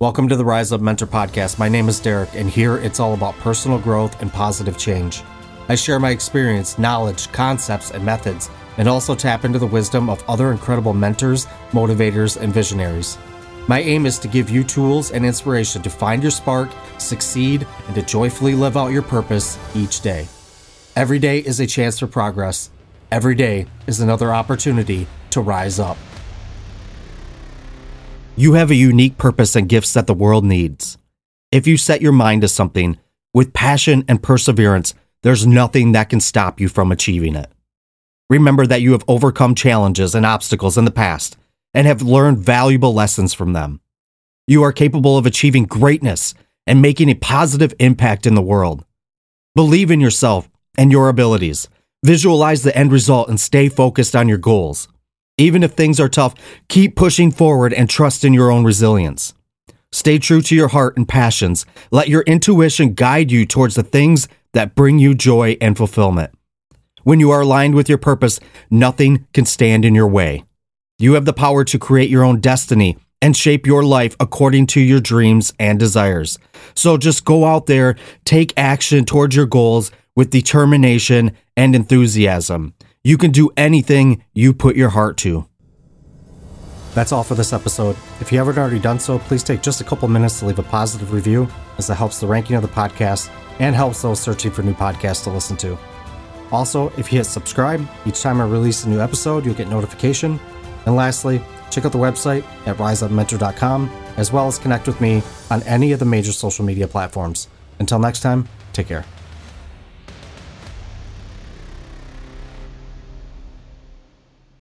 Welcome to the Rise Up Mentor podcast. My name is Derek, and here it's all about personal growth and positive change. I share my experience, knowledge, concepts, and methods, and also tap into the wisdom of other incredible mentors, motivators, and visionaries. My aim is to give you tools and inspiration to find your spark, succeed, and to joyfully live out your purpose each day. Every day is a chance for progress. Every day is another opportunity to rise up. You have a unique purpose and gifts that the world needs. If you set your mind to something with passion and perseverance, there's nothing that can stop you from achieving it. Remember that you have overcome challenges and obstacles in the past and have learned valuable lessons from them. You are capable of achieving greatness and making a positive impact in the world. Believe in yourself and your abilities. Visualize the end result and stay focused on your goals. Even if things are tough, keep pushing forward and trust in your own resilience. Stay true to your heart and passions. Let your intuition guide you towards the things that bring you joy and fulfillment. When you are aligned with your purpose, nothing can stand in your way. You have the power to create your own destiny and shape your life according to your dreams and desires. So just go out there, take action towards your goals with determination and enthusiasm. You can do anything you put your heart to. That's all for this episode. If you haven't already done so, please take just a couple minutes to leave a positive review, as it helps the ranking of the podcast and helps those searching for new podcasts to listen to. Also, if you hit subscribe, each time I release a new episode, you'll get notification. And lastly, check out the website at riseupmentor.com, as well as connect with me on any of the major social media platforms. Until next time, take care.